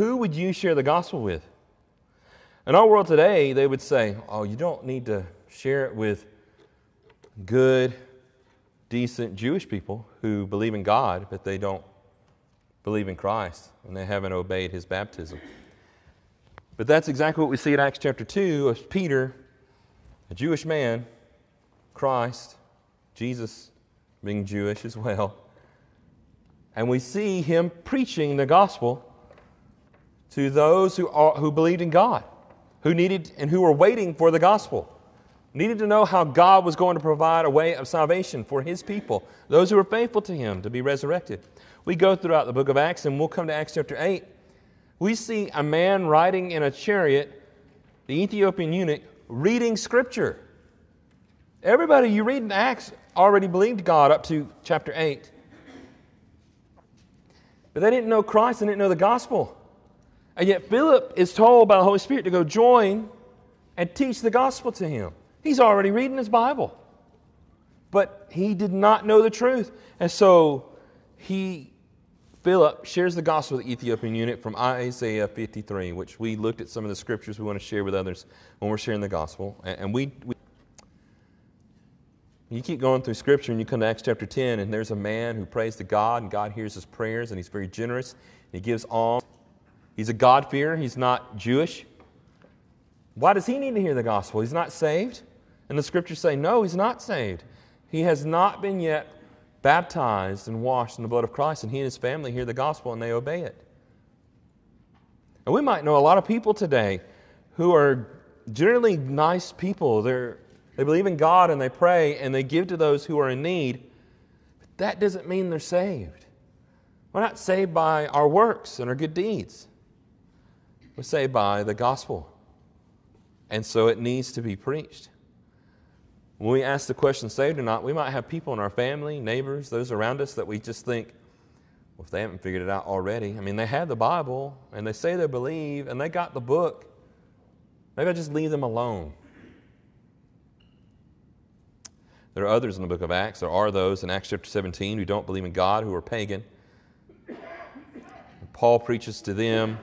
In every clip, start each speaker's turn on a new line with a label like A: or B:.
A: who would you share the gospel with? In our world today, they would say, oh, you don't need to share it with good, decent Jewish people who believe in God, but they don't believe in Christ and they haven't obeyed his baptism. But that's exactly what we see in Acts chapter 2 of Peter, a Jewish man, Christ, Jesus being Jewish as well. And we see him preaching the gospel to those who, are, who believed in God, who needed and who were waiting for the gospel, needed to know how God was going to provide a way of salvation for his people, those who were faithful to him to be resurrected. We go throughout the book of Acts and we'll come to Acts chapter 8. We see a man riding in a chariot, the Ethiopian eunuch, reading scripture. Everybody you read in Acts already believed God up to chapter 8. But they didn't know Christ, they didn't know the gospel. And yet Philip is told by the Holy Spirit to go join and teach the gospel to him. He's already reading his Bible. But he did not know the truth. And so he, Philip, shares the gospel with the Ethiopian eunuch from Isaiah 53, which we looked at some of the scriptures we want to share with others when we're sharing the gospel. And we, we you keep going through Scripture and you come to Acts chapter 10, and there's a man who prays to God, and God hears his prayers, and he's very generous. and He gives alms. He's a God-fearer. He's not Jewish. Why does he need to hear the gospel? He's not saved. And the Scriptures say, no, he's not saved. He has not been yet baptized and washed in the blood of Christ, and he and his family hear the gospel and they obey it. And we might know a lot of people today who are generally nice people. They're they believe in God and they pray and they give to those who are in need. But that doesn't mean they're saved. We're not saved by our works and our good deeds. We're saved by the gospel. And so it needs to be preached. When we ask the question, saved or not, we might have people in our family, neighbors, those around us that we just think, well, if they haven't figured it out already, I mean, they have the Bible and they say they believe and they got the book. Maybe I just leave them alone. There are others in the book of Acts. There are those in Acts chapter 17 who don't believe in God, who are pagan. Paul preaches to them,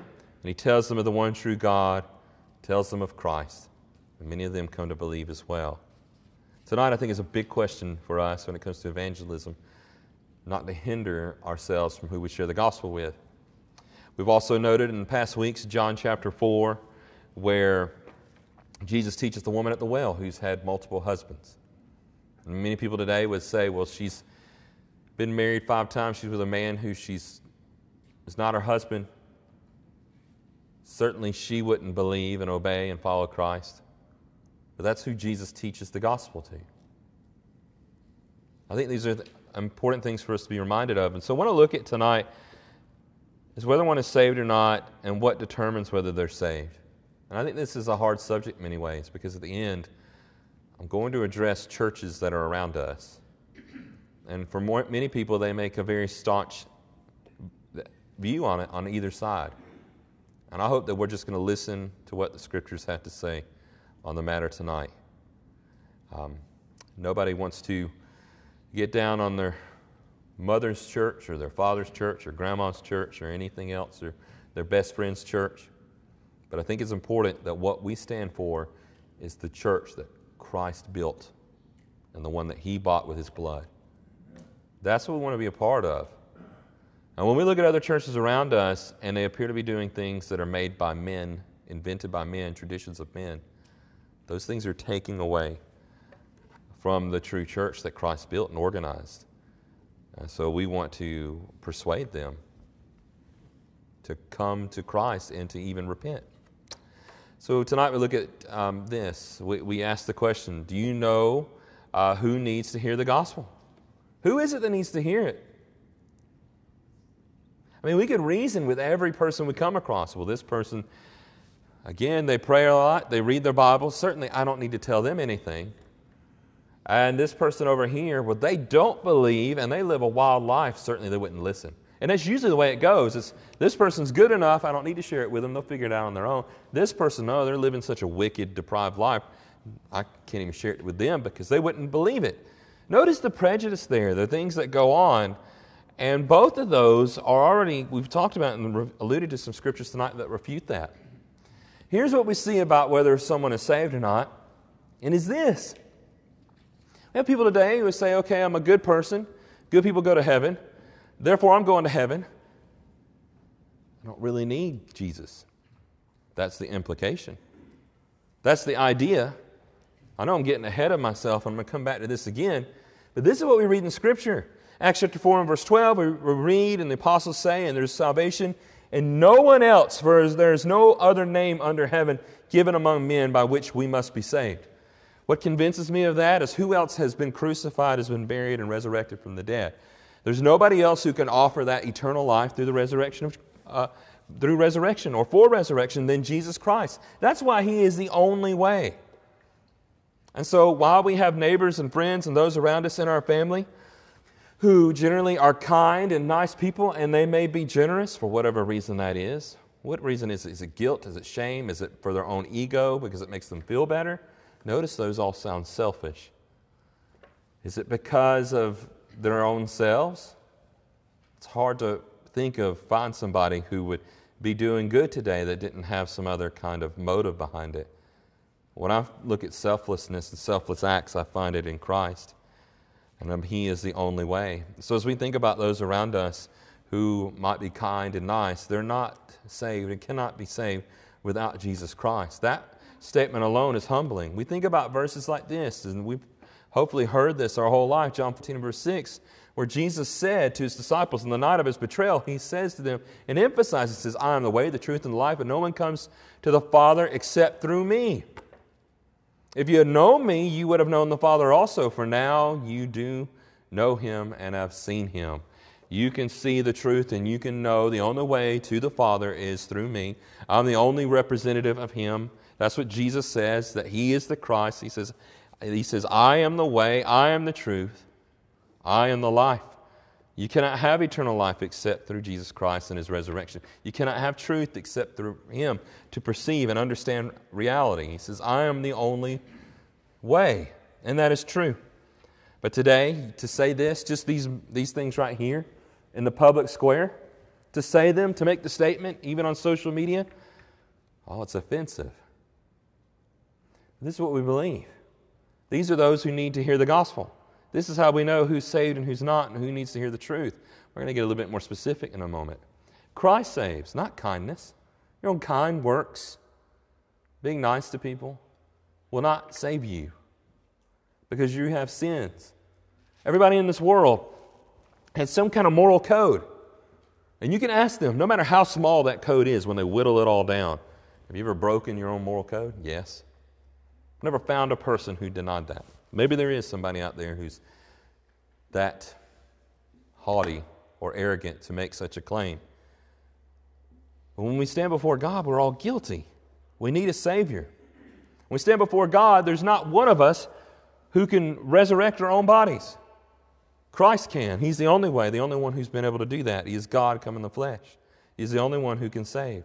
A: and he tells them of the one true God, tells them of Christ. And many of them come to believe as well. Tonight, I think, is a big question for us when it comes to evangelism, not to hinder ourselves from who we share the gospel with. We've also noted in the past weeks, John chapter 4, where Jesus teaches the woman at the well who's had multiple husbands. And many people today would say, well, she's been married five times. She's with a man who she's is not her husband. Certainly, she wouldn't believe and obey and follow Christ. But that's who Jesus teaches the gospel to. I think these are important things for us to be reminded of. And so, what I want to look at tonight is whether one is saved or not and what determines whether they're saved. And I think this is a hard subject in many ways because at the end, I'm going to address churches that are around us. And for more, many people, they make a very staunch view on it on either side. And I hope that we're just going to listen to what the scriptures have to say on the matter tonight. Um, nobody wants to get down on their mother's church or their father's church or grandma's church or anything else or their best friend's church. But I think it's important that what we stand for is the church that Christ built and the one that He bought with His blood. That's what we want to be a part of. And when we look at other churches around us and they appear to be doing things that are made by men, invented by men, traditions of men, those things are taking away from the true church that Christ built and organized. And so we want to persuade them to come to Christ and to even repent. So tonight we look at um, this. We, we ask the question Do you know uh, who needs to hear the gospel? Who is it that needs to hear it? I mean, we could reason with every person we come across. Well, this person, again, they pray a lot, they read their Bible. Certainly, I don't need to tell them anything. And this person over here, well, they don't believe and they live a wild life. Certainly, they wouldn't listen. And that's usually the way it goes. It's, this person's good enough, I don't need to share it with them. They'll figure it out on their own. This person, no, they're living such a wicked, deprived life. I can't even share it with them because they wouldn't believe it. Notice the prejudice there, the things that go on. And both of those are already, we've talked about and alluded to some scriptures tonight that refute that. Here's what we see about whether someone is saved or not, and is this. We have people today who say, okay, I'm a good person. Good people go to heaven. Therefore, I'm going to heaven. I don't really need Jesus. That's the implication. That's the idea. I know I'm getting ahead of myself, I'm going to come back to this again. But this is what we read in Scripture. Acts chapter 4 and verse 12, we read, and the apostles say, and there's salvation and no one else, for there is no other name under heaven given among men by which we must be saved. What convinces me of that is who else has been crucified, has been buried, and resurrected from the dead. There's nobody else who can offer that eternal life through the resurrection of, uh, through resurrection or for resurrection than Jesus Christ. That's why He is the only way. And so, while we have neighbors and friends and those around us in our family who generally are kind and nice people, and they may be generous for whatever reason that is. What reason is it? Is it guilt? Is it shame? Is it for their own ego because it makes them feel better? Notice those all sound selfish. Is it because of their own selves? It's hard to think of, find somebody who would be doing good today that didn't have some other kind of motive behind it. When I look at selflessness and selfless acts, I find it in Christ. And um, He is the only way. So as we think about those around us who might be kind and nice, they're not saved and cannot be saved without Jesus Christ. That statement alone is humbling. We think about verses like this, and we've hopefully heard this our whole life. John 15, verse 6, where Jesus said to his disciples in the night of his betrayal, he says to them and emphasizes, says, I am the way, the truth, and the life, and no one comes to the Father except through me. If you had known me, you would have known the Father also, for now you do know him and have seen him. You can see the truth and you can know the only way to the Father is through me. I'm the only representative of him. That's what Jesus says, that he is the Christ. He says, he says, I am the way, I am the truth, I am the life. You cannot have eternal life except through Jesus Christ and his resurrection. You cannot have truth except through him to perceive and understand reality. He says, I am the only way. And that is true. But today, to say this, just these, these things right here in the public square, to say them, to make the statement, even on social media, oh, it's offensive. This is what we believe. These are those who need to hear the gospel. This is how we know who's saved and who's not and who needs to hear the truth. We're going to get a little bit more specific in a moment. Christ saves, not kindness. Your own kind works, being nice to people, will not save you because you have sins. Everybody in this world has some kind of moral code. And you can ask them, no matter how small that code is, when they whittle it all down. Have you ever broken your own moral code? Yes. I've never found a person who denied that. Maybe there is somebody out there who's that haughty or arrogant to make such a claim. But when we stand before God, we're all guilty. We need a Savior. When we stand before God, there's not one of us who can resurrect our own bodies. Christ can. He's the only way, the only one who's been able to do that. He is God come in the flesh. He's the only one who can save.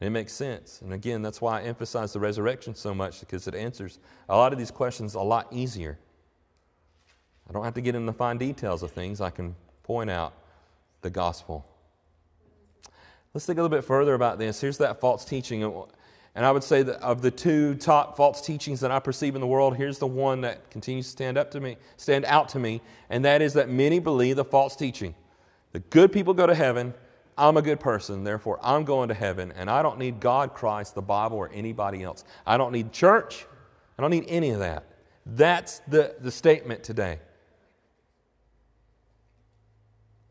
A: And it makes sense. And again, that's why I emphasize the resurrection so much because it answers a lot of these questions a lot easier. I don't have to get into the fine details of things, I can point out the gospel. Let's think a little bit further about this. Here's that false teaching. And I would say that of the two top false teachings that I perceive in the world, here's the one that continues to stand up to me, stand out to me, and that is that many believe the false teaching. The good people go to heaven, I'm a good person, therefore I'm going to heaven, and I don't need God, Christ, the Bible, or anybody else. I don't need church. I don't need any of that. That's the, the statement today.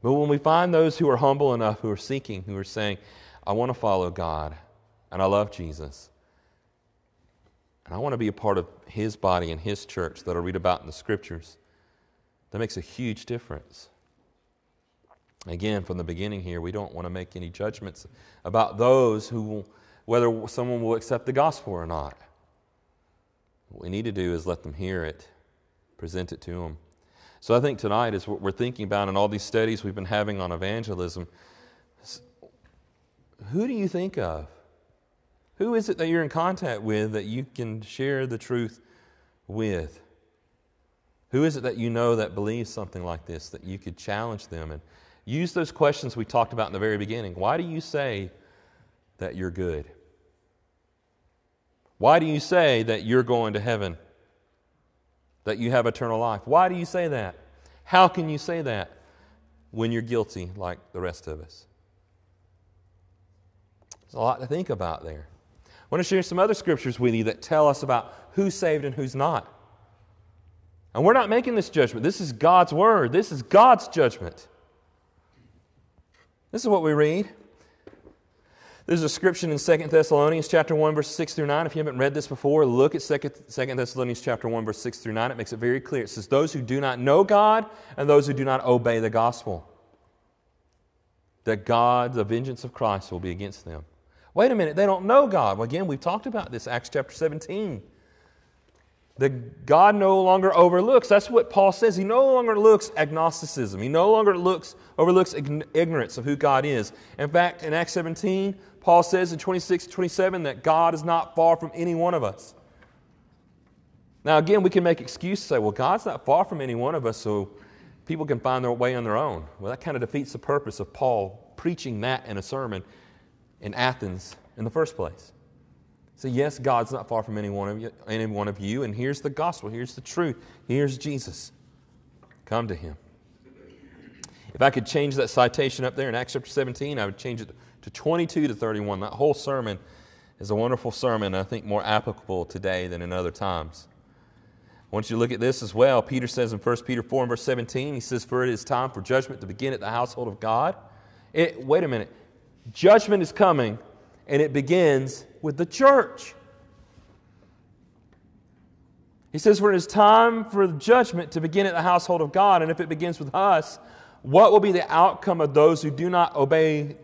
A: But when we find those who are humble enough, who are seeking, who are saying, I want to follow God, and I love Jesus, and I want to be a part of His body and His church that I read about in the Scriptures, that makes a huge difference. Again, from the beginning here, we don't want to make any judgments about those who, whether someone will accept the gospel or not. What we need to do is let them hear it, present it to them. So I think tonight is what we're thinking about in all these studies we've been having on evangelism. Who do you think of? Who is it that you're in contact with that you can share the truth with? Who is it that you know that believes something like this that you could challenge them and Use those questions we talked about in the very beginning. Why do you say that you're good? Why do you say that you're going to heaven? That you have eternal life? Why do you say that? How can you say that when you're guilty like the rest of us? There's a lot to think about there. I want to share some other scriptures with you that tell us about who's saved and who's not. And we're not making this judgment. This is God's word. This is God's judgment. This is what we read. There's a description in 2 Thessalonians chapter 1, verse 6 through 9. If you haven't read this before, look at 2 Thessalonians chapter 1, verse 6 through 9. It makes it very clear. It says, Those who do not know God and those who do not obey the gospel, that God, the vengeance of Christ, will be against them. Wait a minute, they don't know God. Well, again, we've talked about this, Acts chapter 17. That God no longer overlooks. That's what Paul says. He no longer looks agnosticism. He no longer looks, overlooks ignorance of who God is. In fact, in Acts 17, Paul says in 26 27 that God is not far from any one of us. Now, again, we can make excuses say, well, God's not far from any one of us, so people can find their way on their own. Well, that kind of defeats the purpose of Paul preaching that in a sermon in Athens in the first place. So, yes, God's not far from any one of you, any one of you, and here's the gospel, here's the truth, here's Jesus. Come to him. If I could change that citation up there in Acts chapter 17, I would change it to 22 to 31. That whole sermon is a wonderful sermon, I think more applicable today than in other times. I want you to look at this as well. Peter says in 1 Peter 4 and verse 17, he says, For it is time for judgment to begin at the household of God. It, wait a minute. Judgment is coming, and it begins with the church. He says, For it is time for judgment to begin at the household of God, and if it begins with us, what will be the outcome of those who do not obey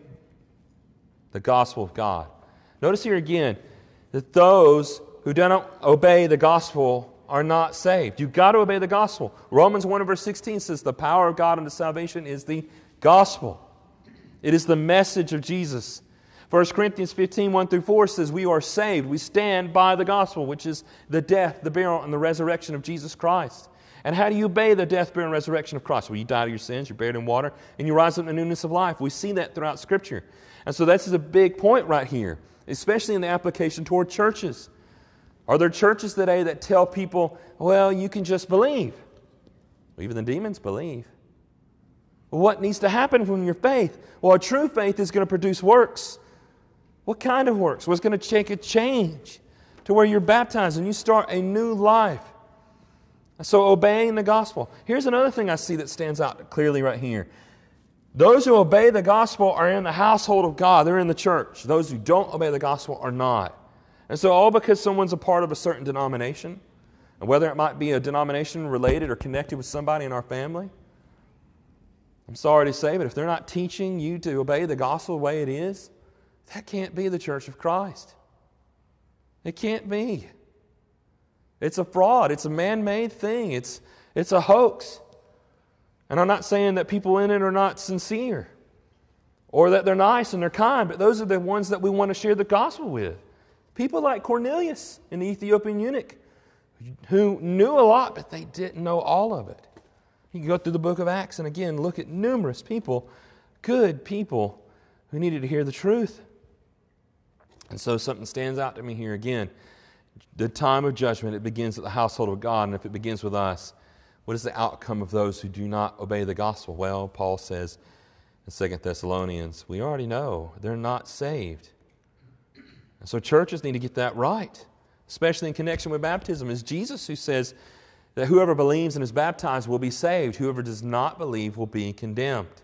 A: the gospel of God? Notice here again that those who do not obey the gospel are not saved. You've got to obey the gospel. Romans 1 verse 16 says, The power of God unto salvation is the gospel. It is the message of Jesus. 1 Corinthians 15, 1 through 4 says, We are saved. We stand by the gospel, which is the death, the burial, and the resurrection of Jesus Christ. And how do you obey the death, burial, and resurrection of Christ? Well, you die to your sins, you're buried in water, and you rise up in the newness of life. We see that throughout Scripture. And so this is a big point right here, especially in the application toward churches. Are there churches today that tell people, well, you can just believe? Well, even the demons believe. What needs to happen from your faith? Well, true faith is going to produce works. What kind of works? What's going to take a change to where you're baptized and you start a new life? So, obeying the gospel. Here's another thing I see that stands out clearly right here. Those who obey the gospel are in the household of God, they're in the church. Those who don't obey the gospel are not. And so, all because someone's a part of a certain denomination, and whether it might be a denomination related or connected with somebody in our family, I'm sorry to say, but if they're not teaching you to obey the gospel the way it is, that can't be the church of Christ. It can't be. It's a fraud, it's a man made thing, it's, it's a hoax. And I'm not saying that people in it are not sincere or that they're nice and they're kind, but those are the ones that we want to share the gospel with. People like Cornelius and the Ethiopian eunuch who knew a lot, but they didn't know all of it. You can go through the book of Acts and again look at numerous people, good people, who needed to hear the truth. And so something stands out to me here again. The time of judgment, it begins at the household of God, and if it begins with us, what is the outcome of those who do not obey the gospel? Well, Paul says in 2 Thessalonians, we already know they're not saved. And so churches need to get that right, especially in connection with baptism. It's Jesus who says, that whoever believes and is baptized will be saved. Whoever does not believe will be condemned.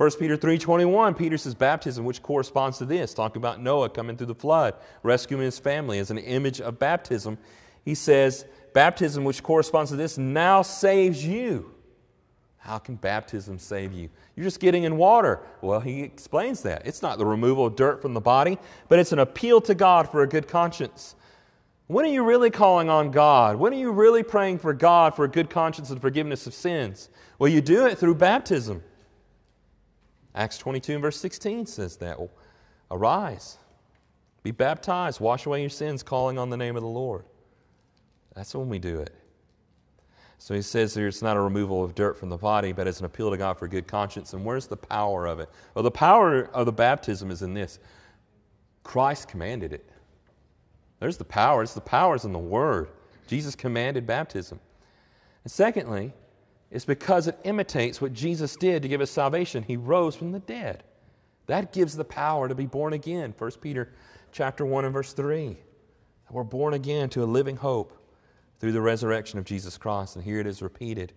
A: 1 Peter 3.21, Peter says baptism, which corresponds to this, talking about Noah coming through the flood, rescuing his family as an image of baptism. He says, baptism, which corresponds to this, now saves you. How can baptism save you? You're just getting in water. Well, he explains that. It's not the removal of dirt from the body, but it's an appeal to God for a good conscience. When are you really calling on God? When are you really praying for God for a good conscience and forgiveness of sins? Well, you do it through baptism. Acts 22 and verse 16 says that. Well, Arise, be baptized, wash away your sins, calling on the name of the Lord. That's when we do it. So he says here it's not a removal of dirt from the body, but it's an appeal to God for good conscience. And where's the power of it? Well, the power of the baptism is in this Christ commanded it. There's the power. It's the powers in the Word. Jesus commanded baptism. And secondly, it's because it imitates what Jesus did to give us salvation. He rose from the dead. That gives the power to be born again. 1 Peter chapter 1 and verse 3. We're born again to a living hope through the resurrection of Jesus Christ. And here it is repeated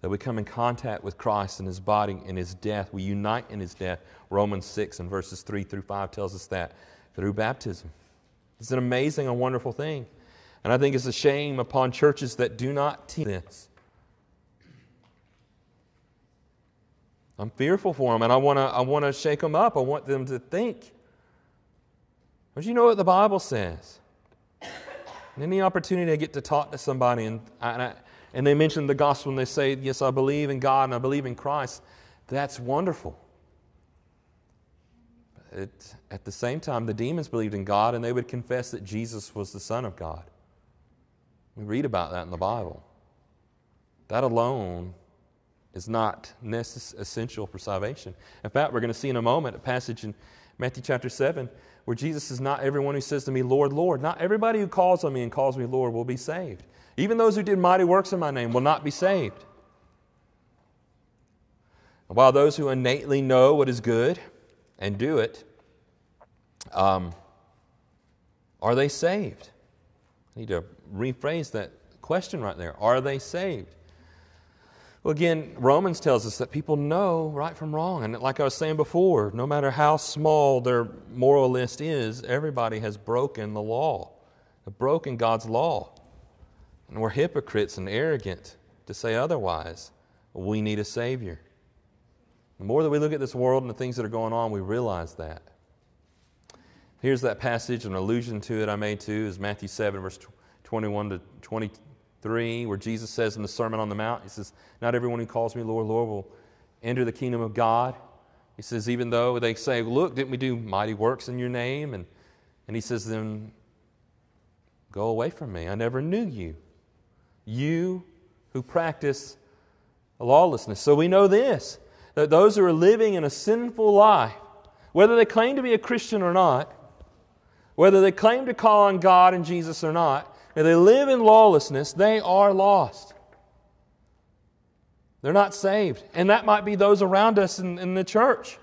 A: that we come in contact with Christ and his body and his death. We unite in his death. Romans 6 and verses 3 through 5 tells us that through baptism. It's an amazing and wonderful thing. And I think it's a shame upon churches that do not teach this. I'm fearful for them, and I want to I wanna shake them up. I want them to think. But you know what the Bible says? And any opportunity I get to talk to somebody and, and, I, and they mention the gospel and they say, Yes, I believe in God and I believe in Christ, that's wonderful. It, at the same time, the demons believed in God and they would confess that Jesus was the Son of God. We read about that in the Bible. That alone is not necess- essential for salvation. In fact, we're going to see in a moment a passage in Matthew chapter 7 where Jesus says, Not everyone who says to me, Lord, Lord, not everybody who calls on me and calls me Lord will be saved. Even those who did mighty works in my name will not be saved. While those who innately know what is good and do it, um, are they saved? I need to rephrase that question right there. Are they saved? Well, again, Romans tells us that people know right from wrong. And like I was saying before, no matter how small their moral list is, everybody has broken the law, broken God's law. And we're hypocrites and arrogant to say otherwise. We need a Savior. The more that we look at this world and the things that are going on, we realize that. Here's that passage, an allusion to it I made to is Matthew 7, verse 21 to 22 3, where Jesus says in the Sermon on the Mount, He says, Not everyone who calls me Lord, Lord will enter the kingdom of God. He says, Even though they say, Look, didn't we do mighty works in your name? And, and He says, Then go away from me. I never knew you. You who practice lawlessness. So we know this that those who are living in a sinful life, whether they claim to be a Christian or not, whether they claim to call on God and Jesus or not, if they live in lawlessness, they are lost. They're not saved. And that might be those around us in, in the church.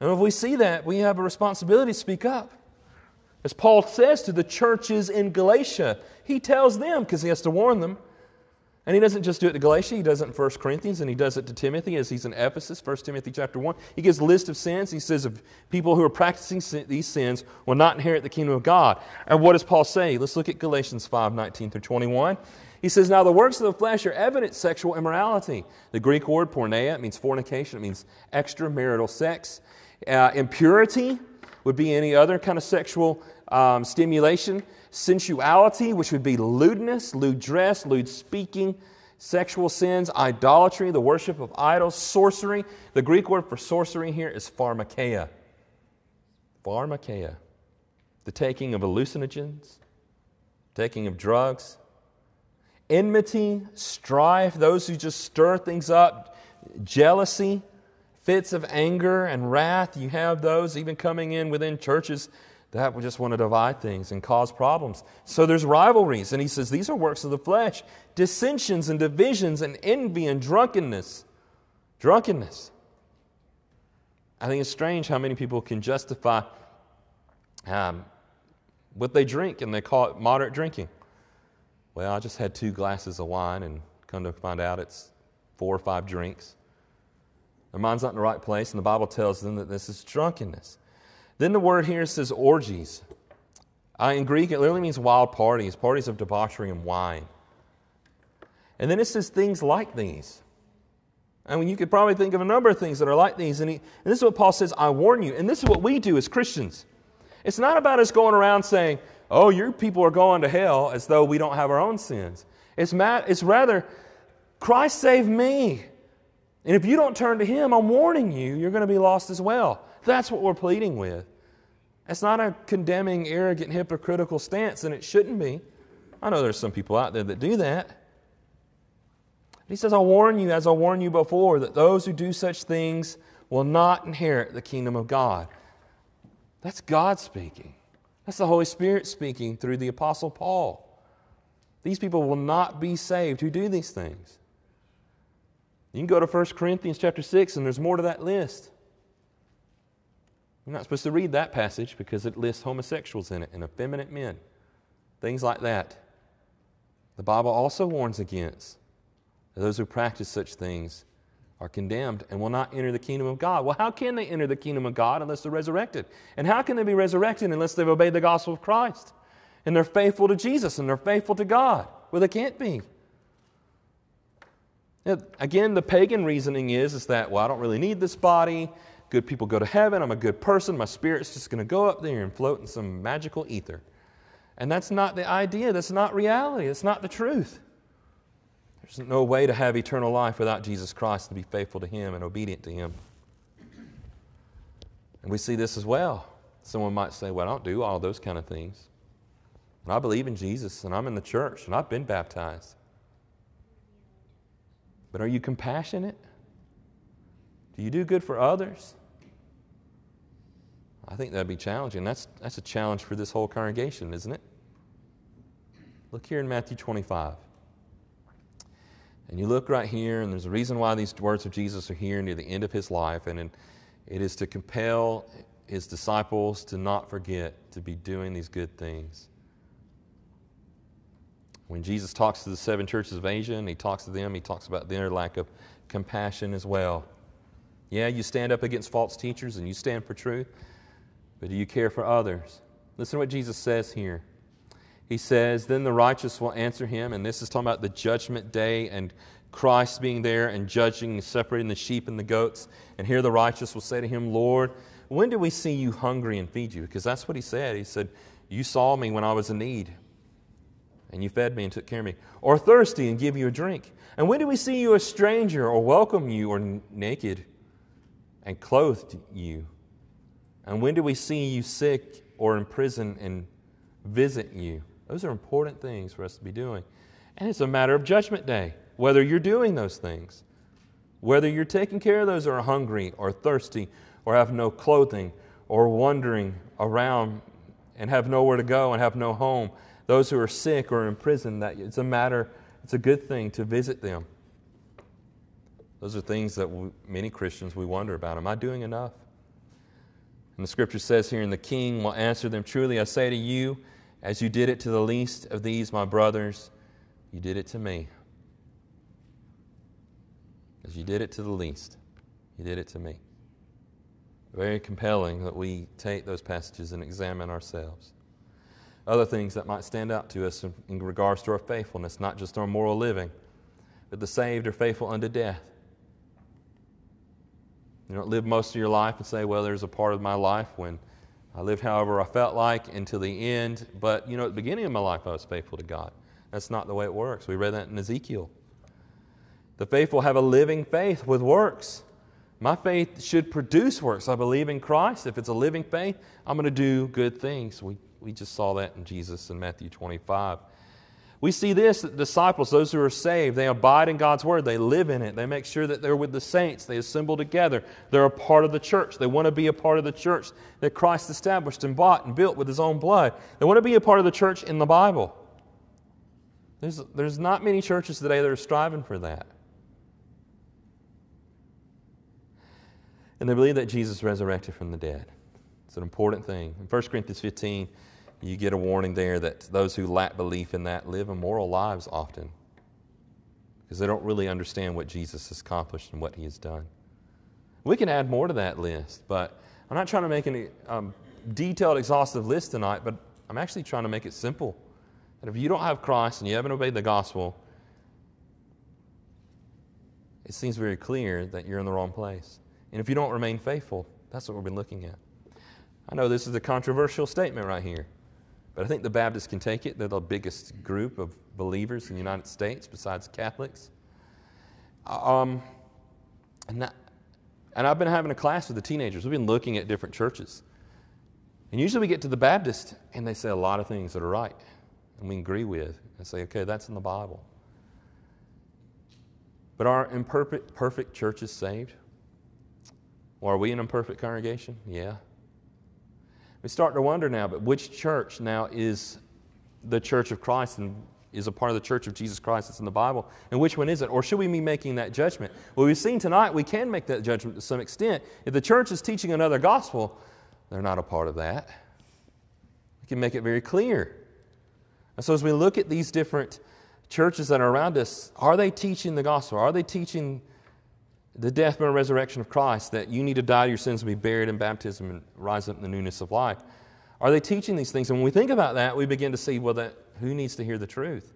A: And if we see that, we have a responsibility to speak up. As Paul says to the churches in Galatia, he tells them, because he has to warn them, and he doesn't just do it to Galatia, he does it in 1 Corinthians, and he does it to Timothy as he's in Ephesus, 1 Timothy chapter 1. He gives a list of sins. He says, of people who are practicing these sins will not inherit the kingdom of God. And what does Paul say? Let's look at Galatians 5 19 through 21. He says, Now the works of the flesh are evident sexual immorality. The Greek word porneia, means fornication, it means extramarital sex. Uh, impurity would be any other kind of sexual um, stimulation sensuality, which would be lewdness, lewd dress, lewd speaking, sexual sins, idolatry, the worship of idols, sorcery. The Greek word for sorcery here is pharmakeia. Pharmakeia. The taking of hallucinogens, taking of drugs, enmity, strife, those who just stir things up, jealousy, fits of anger and wrath. You have those even coming in within churches that just want to divide things and cause problems. So there's rivalries. And he says these are works of the flesh dissensions and divisions and envy and drunkenness. Drunkenness. I think it's strange how many people can justify um, what they drink and they call it moderate drinking. Well, I just had two glasses of wine and come to find out it's four or five drinks. Their mind's not in the right place, and the Bible tells them that this is drunkenness. Then the word here says orgies. Uh, in Greek, it literally means wild parties, parties of debauchery and wine. And then it says things like these. I mean, you could probably think of a number of things that are like these. And, he, and this is what Paul says I warn you. And this is what we do as Christians. It's not about us going around saying, oh, your people are going to hell as though we don't have our own sins. It's, it's rather, Christ saved me. And if you don't turn to Him, I'm warning you, you're going to be lost as well. That's what we're pleading with. It's not a condemning, arrogant, hypocritical stance, and it shouldn't be. I know there's some people out there that do that. He says, I warn you, as I warned you before, that those who do such things will not inherit the kingdom of God. That's God speaking. That's the Holy Spirit speaking through the Apostle Paul. These people will not be saved who do these things. You can go to 1 Corinthians chapter 6, and there's more to that list. You're not supposed to read that passage because it lists homosexuals in it and effeminate men, things like that. The Bible also warns against those who practice such things are condemned and will not enter the kingdom of God. Well, how can they enter the kingdom of God unless they're resurrected? And how can they be resurrected unless they've obeyed the gospel of Christ? And they're faithful to Jesus and they're faithful to God. Well, they can't be. Again, the pagan reasoning is, is that, well, I don't really need this body. Good people go to heaven. I'm a good person. My spirit's just going to go up there and float in some magical ether. And that's not the idea. That's not reality. That's not the truth. There's no way to have eternal life without Jesus Christ to be faithful to Him and obedient to Him. And we see this as well. Someone might say, Well, I don't do all those kind of things. And I believe in Jesus, and I'm in the church, and I've been baptized. But are you compassionate? Do you do good for others? I think that'd be challenging. That's, that's a challenge for this whole congregation, isn't it? Look here in Matthew 25. And you look right here, and there's a reason why these words of Jesus are here near the end of his life, and it is to compel his disciples to not forget to be doing these good things. When Jesus talks to the seven churches of Asia and he talks to them, he talks about their lack of compassion as well. Yeah, you stand up against false teachers and you stand for truth, but do you care for others? Listen to what Jesus says here. He says, Then the righteous will answer him, and this is talking about the judgment day and Christ being there and judging and separating the sheep and the goats. And here the righteous will say to him, Lord, when did we see you hungry and feed you? Because that's what he said. He said, You saw me when I was in need and you fed me and took care of me, or thirsty and give you a drink? And when did we see you a stranger or welcome you or naked and clothed you? And when do we see you sick or in prison and visit you? Those are important things for us to be doing. And it's a matter of judgment day, whether you're doing those things, whether you're taking care of those who are hungry or thirsty or have no clothing or wandering around and have nowhere to go and have no home those who are sick or in prison, that it's a matter, it's a good thing to visit them. Those are things that we, many Christians we wonder about. Am I doing enough? And the scripture says here, and the king will answer them Truly, I say to you, as you did it to the least of these, my brothers, you did it to me. As you did it to the least, you did it to me. Very compelling that we take those passages and examine ourselves other things that might stand out to us in, in regards to our faithfulness, not just our moral living, but the saved are faithful unto death. You don't live most of your life and say, well, there's a part of my life when I lived however I felt like until the end, but you know, at the beginning of my life, I was faithful to God. That's not the way it works. We read that in Ezekiel. The faithful have a living faith with works. My faith should produce works. I believe in Christ. If it's a living faith, I'm going to do good things. We we just saw that in Jesus in Matthew 25. We see this that disciples, those who are saved, they abide in God's word. They live in it. They make sure that they're with the saints. They assemble together. They're a part of the church. They want to be a part of the church that Christ established and bought and built with his own blood. They want to be a part of the church in the Bible. There's, there's not many churches today that are striving for that. And they believe that Jesus resurrected from the dead. It's an important thing. In 1 Corinthians 15, you get a warning there that those who lack belief in that live immoral lives often because they don't really understand what Jesus has accomplished and what he has done. We can add more to that list, but I'm not trying to make a um, detailed, exhaustive list tonight, but I'm actually trying to make it simple. That if you don't have Christ and you haven't obeyed the gospel, it seems very clear that you're in the wrong place. And if you don't remain faithful, that's what we've been looking at. I know this is a controversial statement right here. But I think the Baptists can take it. They're the biggest group of believers in the United States besides Catholics. Um, and, that, and I've been having a class with the teenagers. We've been looking at different churches. And usually we get to the Baptist and they say a lot of things that are right and we agree with and say, okay, that's in the Bible. But are imperfect perfect churches saved? Or are we an imperfect congregation? Yeah. We start to wonder now, but which church now is the church of Christ and is a part of the church of Jesus Christ that's in the Bible, and which one is it? Or should we be making that judgment? Well, we've seen tonight we can make that judgment to some extent. If the church is teaching another gospel, they're not a part of that. We can make it very clear. And so, as we look at these different churches that are around us, are they teaching the gospel? Are they teaching the death, and resurrection of Christ, that you need to die to your sins and be buried in baptism and rise up in the newness of life? Are they teaching these things? And when we think about that, we begin to see, well, that, who needs to hear the truth?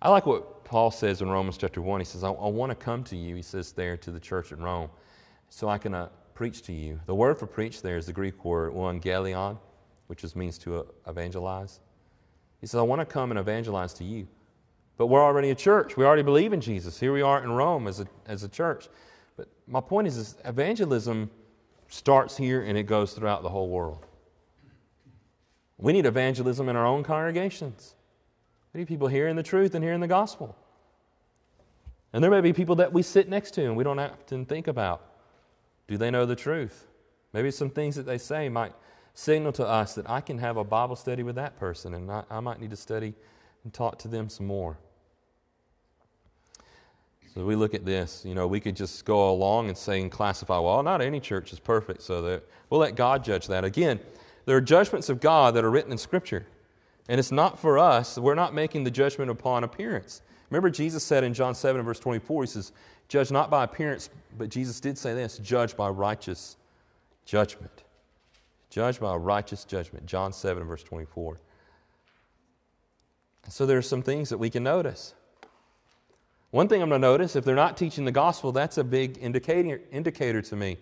A: I like what Paul says in Romans chapter 1. He says, I, I want to come to you, he says there, to the church in Rome, so I can uh, preach to you. The word for preach there is the Greek word euangelion, which just means to uh, evangelize. He says, I want to come and evangelize to you. But we're already a church. We already believe in Jesus. Here we are in Rome as a, as a church. But my point is, is evangelism starts here and it goes throughout the whole world. We need evangelism in our own congregations. We need people hearing the truth and hearing the gospel. And there may be people that we sit next to and we don't often think about. Do they know the truth? Maybe some things that they say might signal to us that I can have a Bible study with that person and I, I might need to study and talk to them some more. So we look at this, you know, we could just go along and say and classify, well, not any church is perfect, so that we'll let God judge that. Again, there are judgments of God that are written in Scripture. And it's not for us, we're not making the judgment upon appearance. Remember, Jesus said in John 7 verse 24, He says, Judge not by appearance, but Jesus did say this judge by righteous judgment. Judge by righteous judgment. John 7 verse 24. So there are some things that we can notice. One thing I'm going to notice if they're not teaching the gospel, that's a big indicator, indicator to me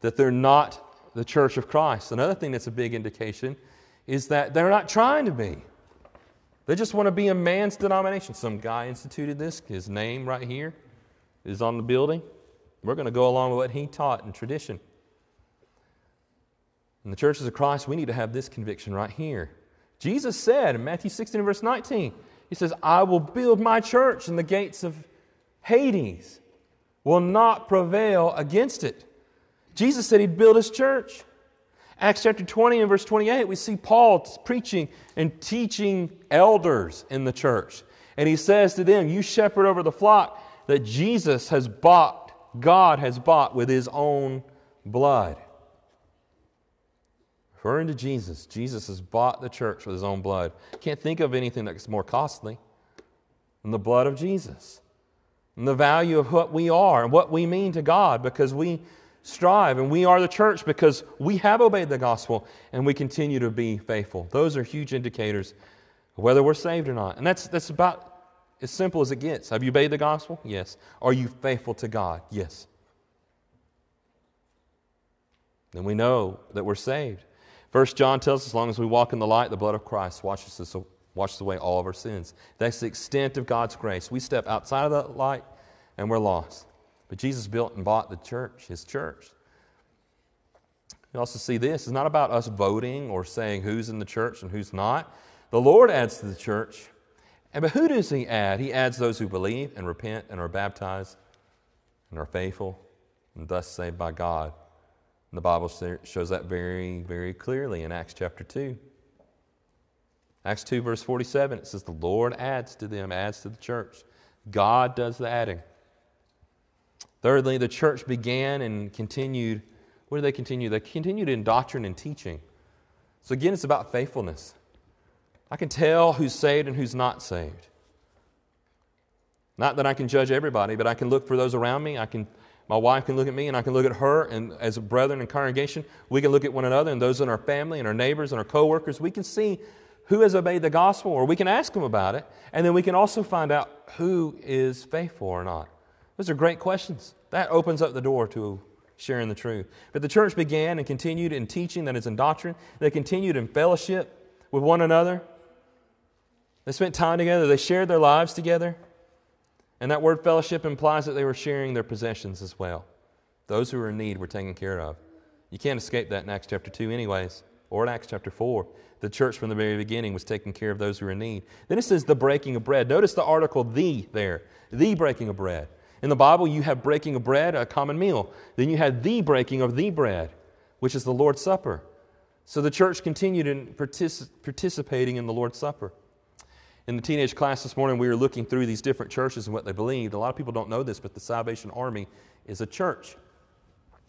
A: that they're not the church of Christ. Another thing that's a big indication is that they're not trying to be. They just want to be a man's denomination. Some guy instituted this, his name right here is on the building. We're going to go along with what he taught in tradition. In the churches of Christ, we need to have this conviction right here. Jesus said in Matthew 16, verse 19, he says, I will build my church, and the gates of Hades will not prevail against it. Jesus said he'd build his church. Acts chapter 20 and verse 28, we see Paul preaching and teaching elders in the church. And he says to them, You shepherd over the flock that Jesus has bought, God has bought with his own blood. Referring to Jesus, Jesus has bought the church with his own blood. Can't think of anything that's more costly than the blood of Jesus. And the value of what we are and what we mean to God because we strive and we are the church because we have obeyed the gospel and we continue to be faithful. Those are huge indicators of whether we're saved or not. And that's, that's about as simple as it gets. Have you obeyed the gospel? Yes. Are you faithful to God? Yes. Then we know that we're saved. First John tells us as long as we walk in the light, the blood of Christ washes, us, washes away all of our sins. That's the extent of God's grace. We step outside of that light and we're lost. But Jesus built and bought the church, his church. You also see this. It's not about us voting or saying who's in the church and who's not. The Lord adds to the church. And but who does he add? He adds those who believe and repent and are baptized and are faithful and thus saved by God. The Bible shows that very, very clearly in Acts chapter 2. Acts 2, verse 47, it says, The Lord adds to them, adds to the church. God does the adding. Thirdly, the church began and continued. What did they continue? They continued in doctrine and teaching. So again, it's about faithfulness. I can tell who's saved and who's not saved. Not that I can judge everybody, but I can look for those around me. I can my wife can look at me and I can look at her, and as a brethren and congregation, we can look at one another and those in our family and our neighbors and our coworkers. We can see who has obeyed the gospel, or we can ask them about it, and then we can also find out who is faithful or not. Those are great questions. That opens up the door to sharing the truth. But the church began and continued in teaching that is in doctrine. They continued in fellowship with one another. They spent time together. They shared their lives together. And that word fellowship implies that they were sharing their possessions as well. Those who were in need were taken care of. You can't escape that in Acts chapter 2, anyways. or in Acts chapter 4. The church from the very beginning was taking care of those who were in need. Then it says the breaking of bread. Notice the article the there, the breaking of bread. In the Bible, you have breaking of bread, a common meal. Then you had the breaking of the bread, which is the Lord's Supper. So the church continued in partic- participating in the Lord's Supper. In the teenage class this morning, we were looking through these different churches and what they believed. A lot of people don't know this, but the Salvation Army is a church.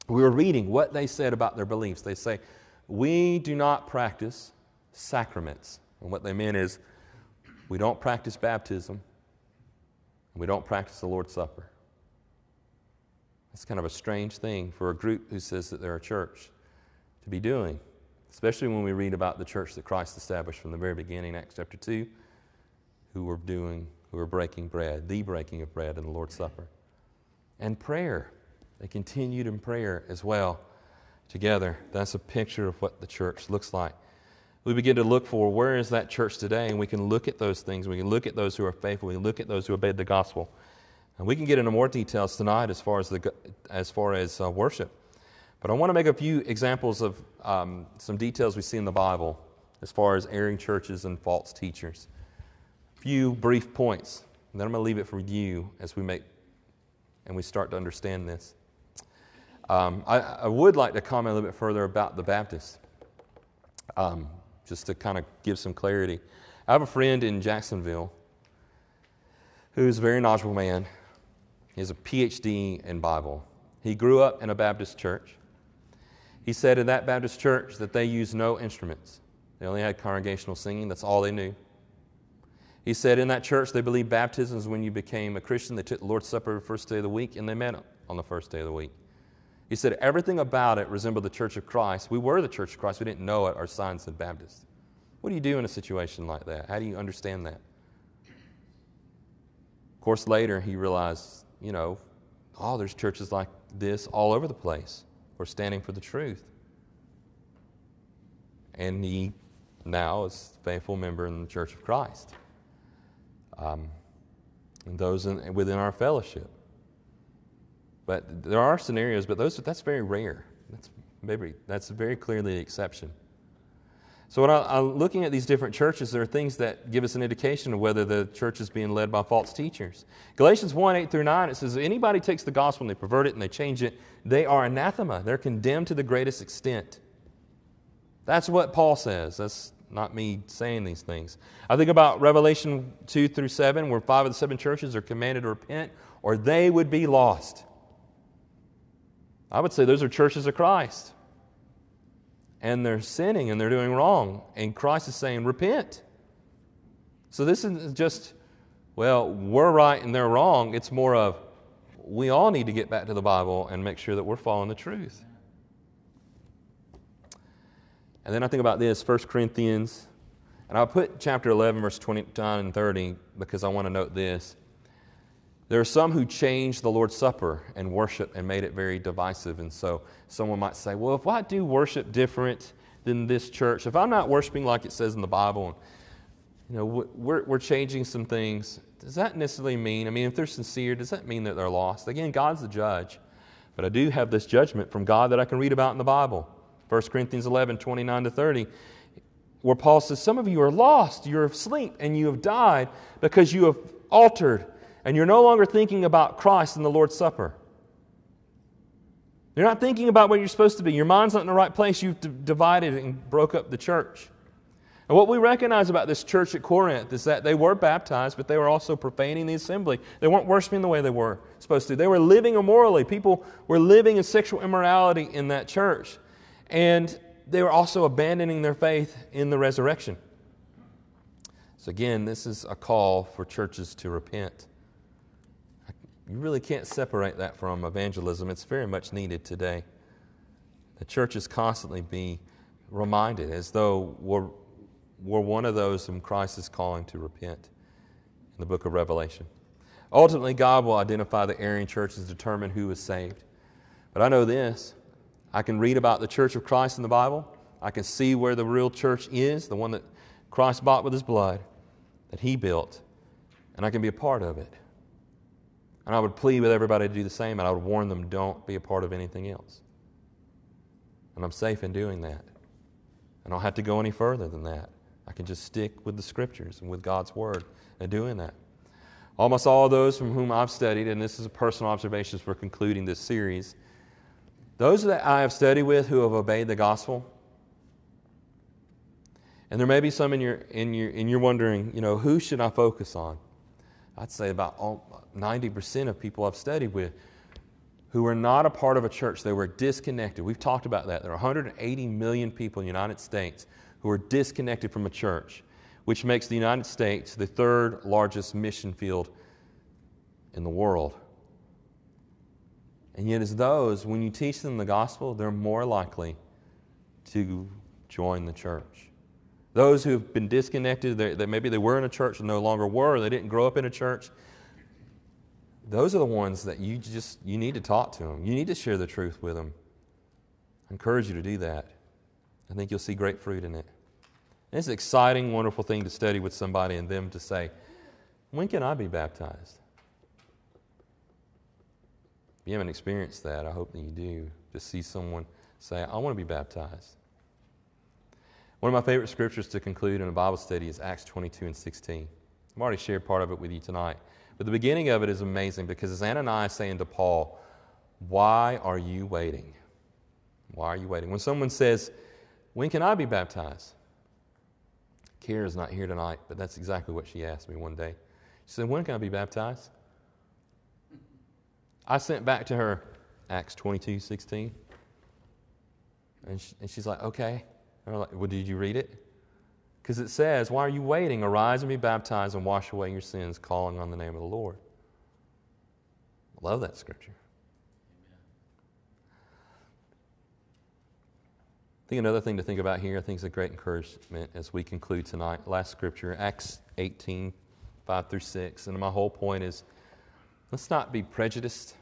A: We were reading what they said about their beliefs. They say, We do not practice sacraments. And what they meant is, we don't practice baptism, and we don't practice the Lord's Supper. That's kind of a strange thing for a group who says that they're a church to be doing, especially when we read about the church that Christ established from the very beginning, Acts chapter 2 who were doing, who were breaking bread, the breaking of bread in the Lord's Supper. And prayer. They continued in prayer as well together. That's a picture of what the church looks like. We begin to look for where is that church today, and we can look at those things. We can look at those who are faithful. We can look at those who obeyed the gospel. And we can get into more details tonight as far as, the, as, far as uh, worship. But I want to make a few examples of um, some details we see in the Bible as far as erring churches and false teachers few brief points, and then I'm going to leave it for you as we make and we start to understand this. Um, I, I, would like to comment a little bit further about the Baptists, um, just to kind of give some clarity. I have a friend in Jacksonville who's a very knowledgeable man. He has a PhD in Bible. He grew up in a Baptist church. He said in that Baptist church that they used no instruments. They only had congregational singing, that's all they knew. He said in that church they believed baptism is when you became a Christian. They took the Lord's Supper the first day of the week and they met on the first day of the week. He said everything about it resembled the Church of Christ. We were the Church of Christ. We didn't know it. Our sign said Baptist. What do you do in a situation like that? How do you understand that? Of course, later he realized, you know, oh, there's churches like this all over the place. We're standing for the truth. And he now is a faithful member in the Church of Christ um, and those in, within our fellowship. But there are scenarios, but those, that's very rare. That's, maybe, that's very clearly the exception. So, when I, am looking at these different churches, there are things that give us an indication of whether the church is being led by false teachers. Galatians 1 8 through 9, it says, anybody takes the gospel and they pervert it and they change it, they are anathema. They're condemned to the greatest extent. That's what Paul says. That's not me saying these things. I think about Revelation 2 through 7, where five of the seven churches are commanded to repent, or they would be lost. I would say those are churches of Christ. And they're sinning and they're doing wrong. And Christ is saying, repent. So this isn't just, well, we're right and they're wrong. It's more of, we all need to get back to the Bible and make sure that we're following the truth. And then I think about this 1 Corinthians, and I'll put chapter 11, verse 29 and 30 because I want to note this. There are some who changed the Lord's Supper and worship and made it very divisive. And so someone might say, well, if I do worship different than this church, if I'm not worshiping like it says in the Bible, you know, we're, we're changing some things, does that necessarily mean, I mean, if they're sincere, does that mean that they're lost? Again, God's the judge. But I do have this judgment from God that I can read about in the Bible. 1 Corinthians 11, 29 to 30, where Paul says, Some of you are lost, you're asleep, and you have died because you have altered, and you're no longer thinking about Christ and the Lord's Supper. You're not thinking about what you're supposed to be. Your mind's not in the right place. You've d- divided and broke up the church. And what we recognize about this church at Corinth is that they were baptized, but they were also profaning the assembly. They weren't worshiping the way they were supposed to. They were living immorally. People were living in sexual immorality in that church. And they were also abandoning their faith in the resurrection. So, again, this is a call for churches to repent. You really can't separate that from evangelism. It's very much needed today. The churches constantly be reminded as though we're, we're one of those whom Christ is calling to repent in the book of Revelation. Ultimately, God will identify the erring churches, determine who is saved. But I know this I can read about the church of Christ in the Bible. I can see where the real church is, the one that Christ bought with his blood, that he built, and I can be a part of it. And I would plead with everybody to do the same, and I would warn them don't be a part of anything else. And I'm safe in doing that. I don't have to go any further than that. I can just stick with the scriptures and with God's word and doing that. Almost all those from whom I've studied, and this is a personal observation as we're concluding this series, those that I have studied with who have obeyed the gospel, and there may be some in your, in your, in your wondering, you know, who should I focus on? I'd say about 90% of people I've studied with who are not a part of a church, they were disconnected. We've talked about that. There are 180 million people in the United States who are disconnected from a church, which makes the United States the third largest mission field in the world. And yet, as those, when you teach them the gospel, they're more likely to join the church. Those who've been disconnected, that maybe they were in a church and no longer were, they didn't grow up in a church, those are the ones that you just you need to talk to them. You need to share the truth with them. I encourage you to do that. I think you'll see great fruit in it. And it's an exciting, wonderful thing to study with somebody and them to say, When can I be baptized? You haven't experienced that, I hope that you do. To see someone say, I want to be baptized. One of my favorite scriptures to conclude in a Bible study is Acts 22 and 16. I've already shared part of it with you tonight. But the beginning of it is amazing because it's Ananias saying to Paul, Why are you waiting? Why are you waiting? When someone says, When can I be baptized? Kira's not here tonight, but that's exactly what she asked me one day. She said, When can I be baptized? I sent back to her Acts 22 16. And, she, and she's like, Okay. And I'm like, Well, did you read it? Because it says, Why are you waiting? Arise and be baptized and wash away your sins, calling on the name of the Lord. I love that scripture. I think another thing to think about here, I think is a great encouragement as we conclude tonight. Last scripture, Acts 18, 5 through 6. And my whole point is let's not be prejudiced.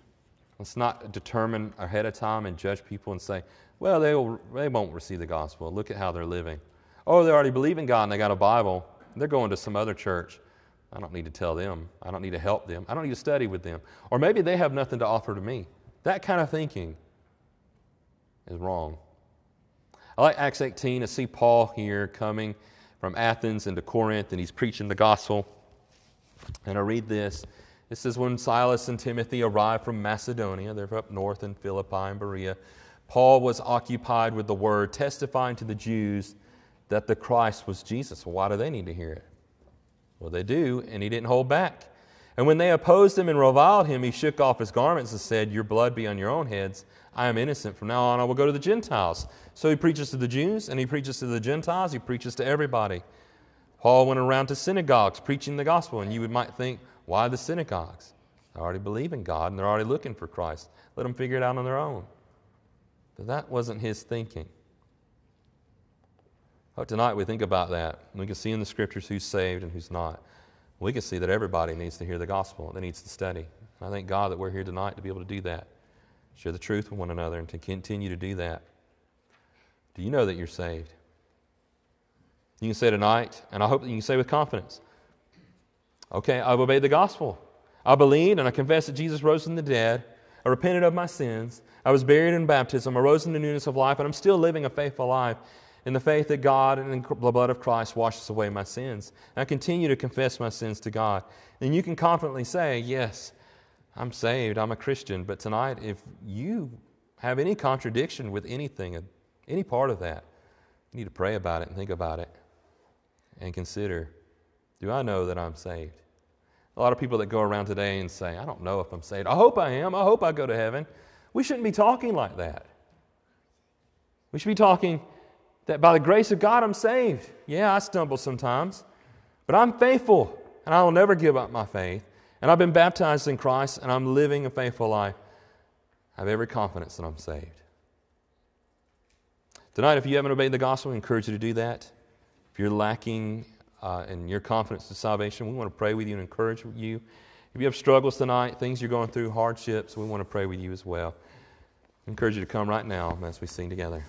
A: Let's not determine ahead of time and judge people and say, well, they, will, they won't receive the gospel. Look at how they're living. Oh, they already believe in God and they got a Bible. They're going to some other church. I don't need to tell them. I don't need to help them. I don't need to study with them. Or maybe they have nothing to offer to me. That kind of thinking is wrong. I like Acts 18 to see Paul here coming from Athens into Corinth and he's preaching the gospel. And I read this. This is when Silas and Timothy arrived from Macedonia. They're up north in Philippi and Berea. Paul was occupied with the word, testifying to the Jews that the Christ was Jesus. Well, why do they need to hear it? Well, they do, and he didn't hold back. And when they opposed him and reviled him, he shook off his garments and said, Your blood be on your own heads. I am innocent. From now on, I will go to the Gentiles. So he preaches to the Jews and he preaches to the Gentiles. He preaches to everybody. Paul went around to synagogues preaching the gospel, and you might think, Why the synagogues? They already believe in God and they're already looking for Christ. Let them figure it out on their own. But that wasn't his thinking. Oh, tonight we think about that. We can see in the scriptures who's saved and who's not. We can see that everybody needs to hear the gospel, that needs to study. I thank God that we're here tonight to be able to do that. Share the truth with one another and to continue to do that. Do you know that you're saved? You can say tonight, and I hope that you can say with confidence, okay, I've obeyed the gospel. I believed and I confessed that Jesus rose from the dead. I repented of my sins. I was buried in baptism. I rose in the newness of life, and I'm still living a faithful life in the faith that God and the blood of Christ washes away my sins. And I continue to confess my sins to God. And you can confidently say, Yes, I'm saved, I'm a Christian. But tonight, if you have any contradiction with anything, uh, any part of that, you need to pray about it and think about it and consider do I know that I'm saved? A lot of people that go around today and say, I don't know if I'm saved. I hope I am. I hope I go to heaven. We shouldn't be talking like that. We should be talking, that by the grace of God, I'm saved. Yeah, I stumble sometimes, but I'm faithful and I will never give up my faith. And I've been baptized in Christ and I'm living a faithful life. I have every confidence that I'm saved. Tonight, if you haven't obeyed the gospel, I encourage you to do that. If you're lacking uh, in your confidence to salvation, we want to pray with you and encourage you. If you have struggles tonight, things you're going through, hardships, we want to pray with you as well. I encourage you to come right now as we sing together.